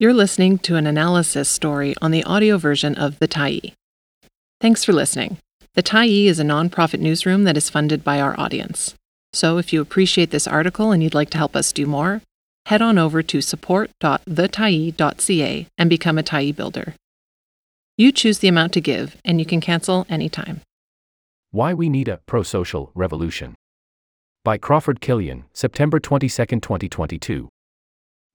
You're listening to an analysis story on the audio version of The Tyee. Thanks for listening. The Tyee is a nonprofit newsroom that is funded by our audience. So if you appreciate this article and you'd like to help us do more, head on over to support.thetyee.ca and become a Tyee builder. You choose the amount to give, and you can cancel anytime. Why We Need a Pro Social Revolution. By Crawford Kilian, September 22, 2022.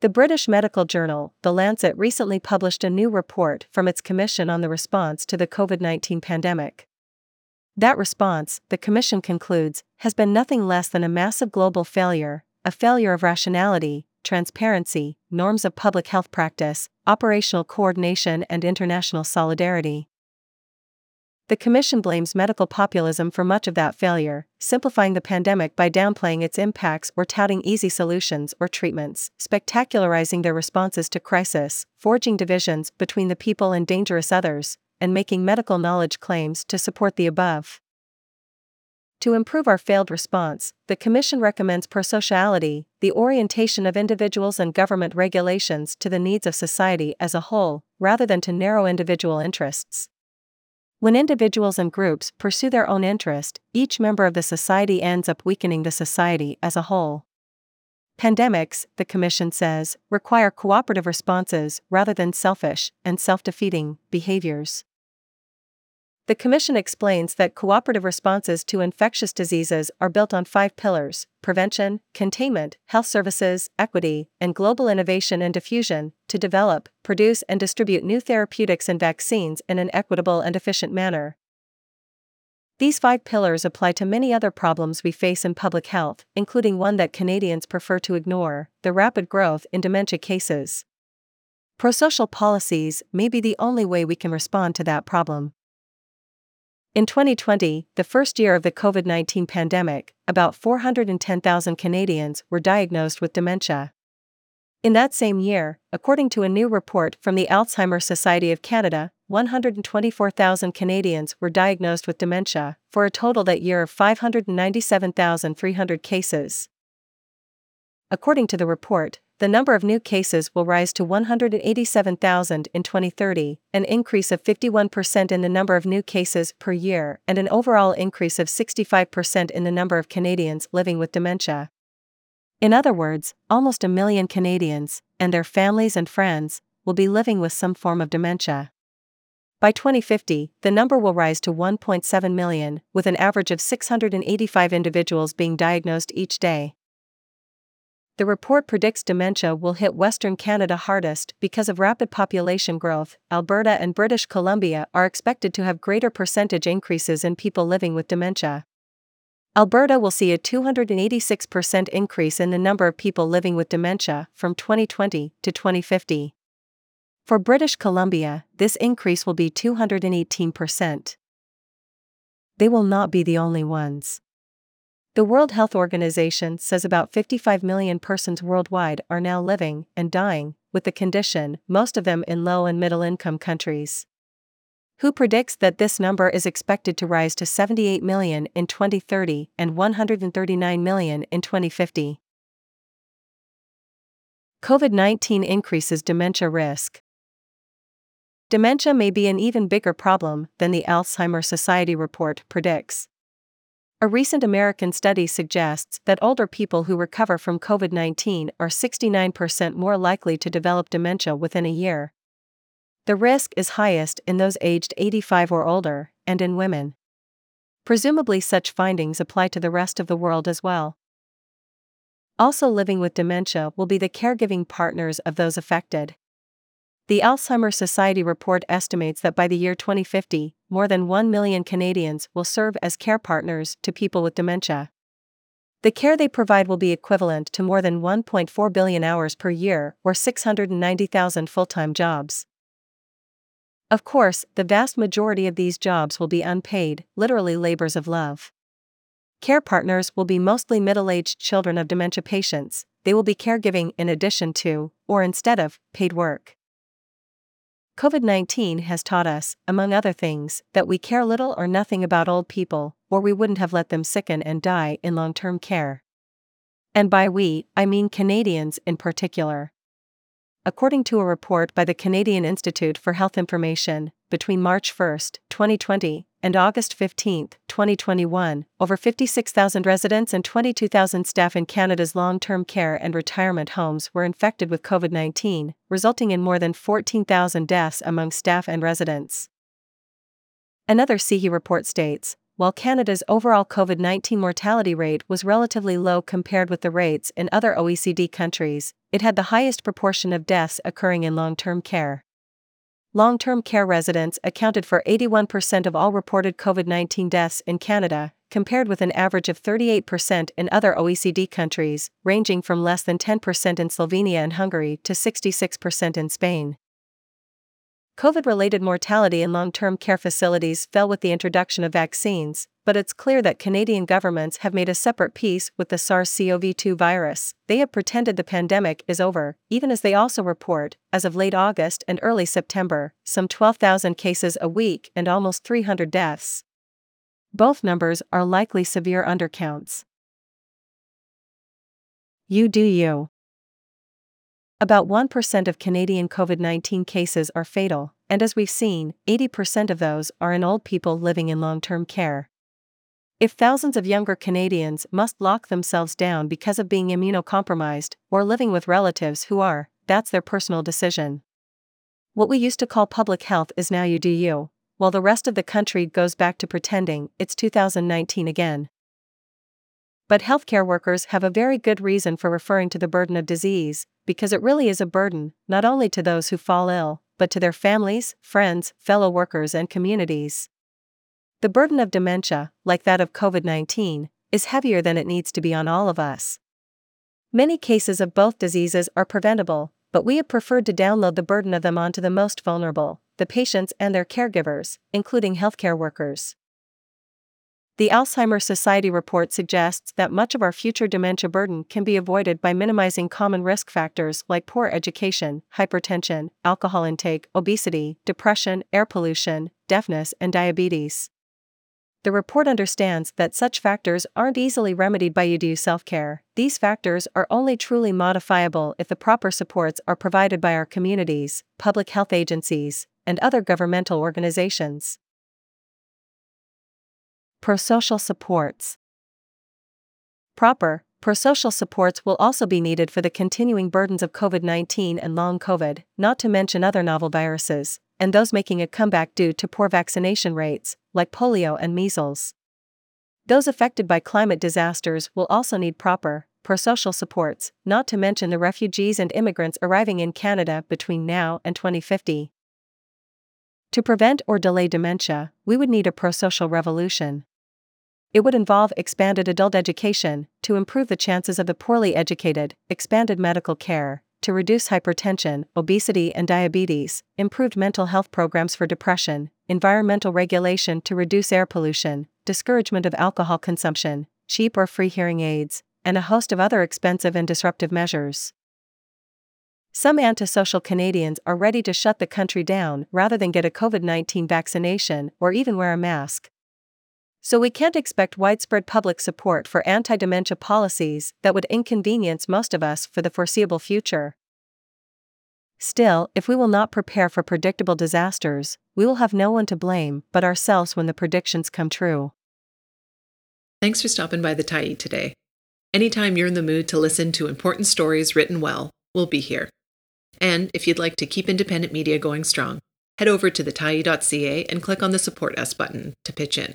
The British medical journal, The Lancet, recently published a new report from its Commission on the Response to the COVID 19 pandemic. That response, the Commission concludes, has been nothing less than a massive global failure, a failure of rationality, transparency, norms of public health practice, operational coordination, and international solidarity. The Commission blames medical populism for much of that failure, simplifying the pandemic by downplaying its impacts or touting easy solutions or treatments, spectacularizing their responses to crisis, forging divisions between the people and dangerous others, and making medical knowledge claims to support the above. To improve our failed response, the Commission recommends prosociality, the orientation of individuals and government regulations to the needs of society as a whole, rather than to narrow individual interests. When individuals and groups pursue their own interest, each member of the society ends up weakening the society as a whole. Pandemics, the Commission says, require cooperative responses rather than selfish and self defeating behaviors. The Commission explains that cooperative responses to infectious diseases are built on five pillars prevention, containment, health services, equity, and global innovation and diffusion to develop, produce, and distribute new therapeutics and vaccines in an equitable and efficient manner. These five pillars apply to many other problems we face in public health, including one that Canadians prefer to ignore the rapid growth in dementia cases. Prosocial policies may be the only way we can respond to that problem. In 2020, the first year of the COVID 19 pandemic, about 410,000 Canadians were diagnosed with dementia. In that same year, according to a new report from the Alzheimer's Society of Canada, 124,000 Canadians were diagnosed with dementia, for a total that year of 597,300 cases. According to the report, the number of new cases will rise to 187,000 in 2030, an increase of 51% in the number of new cases per year, and an overall increase of 65% in the number of Canadians living with dementia. In other words, almost a million Canadians, and their families and friends, will be living with some form of dementia. By 2050, the number will rise to 1.7 million, with an average of 685 individuals being diagnosed each day the report predicts dementia will hit Western Canada hardest because of rapid population growth. Alberta and British Columbia are expected to have greater percentage increases in people living with dementia. Alberta will see a 286% increase in the number of people living with dementia from 2020 to 2050. For British Columbia, this increase will be 218%. They will not be the only ones. The World Health Organization says about 55 million persons worldwide are now living and dying with the condition, most of them in low and middle income countries. WHO predicts that this number is expected to rise to 78 million in 2030 and 139 million in 2050. COVID 19 increases dementia risk. Dementia may be an even bigger problem than the Alzheimer's Society report predicts. A recent American study suggests that older people who recover from COVID 19 are 69% more likely to develop dementia within a year. The risk is highest in those aged 85 or older, and in women. Presumably, such findings apply to the rest of the world as well. Also, living with dementia will be the caregiving partners of those affected. The Alzheimer's Society report estimates that by the year 2050, more than 1 million Canadians will serve as care partners to people with dementia. The care they provide will be equivalent to more than 1.4 billion hours per year, or 690,000 full time jobs. Of course, the vast majority of these jobs will be unpaid, literally labors of love. Care partners will be mostly middle aged children of dementia patients, they will be caregiving in addition to, or instead of, paid work. COVID 19 has taught us, among other things, that we care little or nothing about old people, or we wouldn't have let them sicken and die in long term care. And by we, I mean Canadians in particular. According to a report by the Canadian Institute for Health Information, between March 1, 2020, and August 15, 2021, over 56,000 residents and 22,000 staff in Canada's long term care and retirement homes were infected with COVID 19, resulting in more than 14,000 deaths among staff and residents. Another CIHI report states while Canada's overall COVID 19 mortality rate was relatively low compared with the rates in other OECD countries, it had the highest proportion of deaths occurring in long term care. Long term care residents accounted for 81% of all reported COVID 19 deaths in Canada, compared with an average of 38% in other OECD countries, ranging from less than 10% in Slovenia and Hungary to 66% in Spain. COVID related mortality in long term care facilities fell with the introduction of vaccines, but it's clear that Canadian governments have made a separate peace with the SARS CoV 2 virus. They have pretended the pandemic is over, even as they also report, as of late August and early September, some 12,000 cases a week and almost 300 deaths. Both numbers are likely severe undercounts. You do you. About 1% of Canadian COVID 19 cases are fatal, and as we've seen, 80% of those are in old people living in long term care. If thousands of younger Canadians must lock themselves down because of being immunocompromised or living with relatives who are, that's their personal decision. What we used to call public health is now you do you, while the rest of the country goes back to pretending it's 2019 again. But healthcare workers have a very good reason for referring to the burden of disease, because it really is a burden, not only to those who fall ill, but to their families, friends, fellow workers, and communities. The burden of dementia, like that of COVID 19, is heavier than it needs to be on all of us. Many cases of both diseases are preventable, but we have preferred to download the burden of them onto the most vulnerable, the patients and their caregivers, including healthcare workers. The Alzheimer's Society report suggests that much of our future dementia burden can be avoided by minimizing common risk factors like poor education, hypertension, alcohol intake, obesity, depression, air pollution, deafness, and diabetes. The report understands that such factors aren't easily remedied by UDU self care. These factors are only truly modifiable if the proper supports are provided by our communities, public health agencies, and other governmental organizations. Prosocial supports. Proper, prosocial supports will also be needed for the continuing burdens of COVID 19 and long COVID, not to mention other novel viruses, and those making a comeback due to poor vaccination rates, like polio and measles. Those affected by climate disasters will also need proper, prosocial supports, not to mention the refugees and immigrants arriving in Canada between now and 2050. To prevent or delay dementia, we would need a prosocial revolution. It would involve expanded adult education to improve the chances of the poorly educated, expanded medical care, to reduce hypertension, obesity, and diabetes, improved mental health programs for depression, environmental regulation to reduce air pollution, discouragement of alcohol consumption, cheap or free hearing aids, and a host of other expensive and disruptive measures. Some antisocial Canadians are ready to shut the country down rather than get a COVID 19 vaccination or even wear a mask. So we can't expect widespread public support for anti dementia policies that would inconvenience most of us for the foreseeable future. Still, if we will not prepare for predictable disasters, we will have no one to blame but ourselves when the predictions come true. Thanks for stopping by the Tyee today. Anytime you're in the mood to listen to important stories written well, we'll be here. And if you'd like to keep independent media going strong, head over to thetyee.ca and click on the Support Us button to pitch in.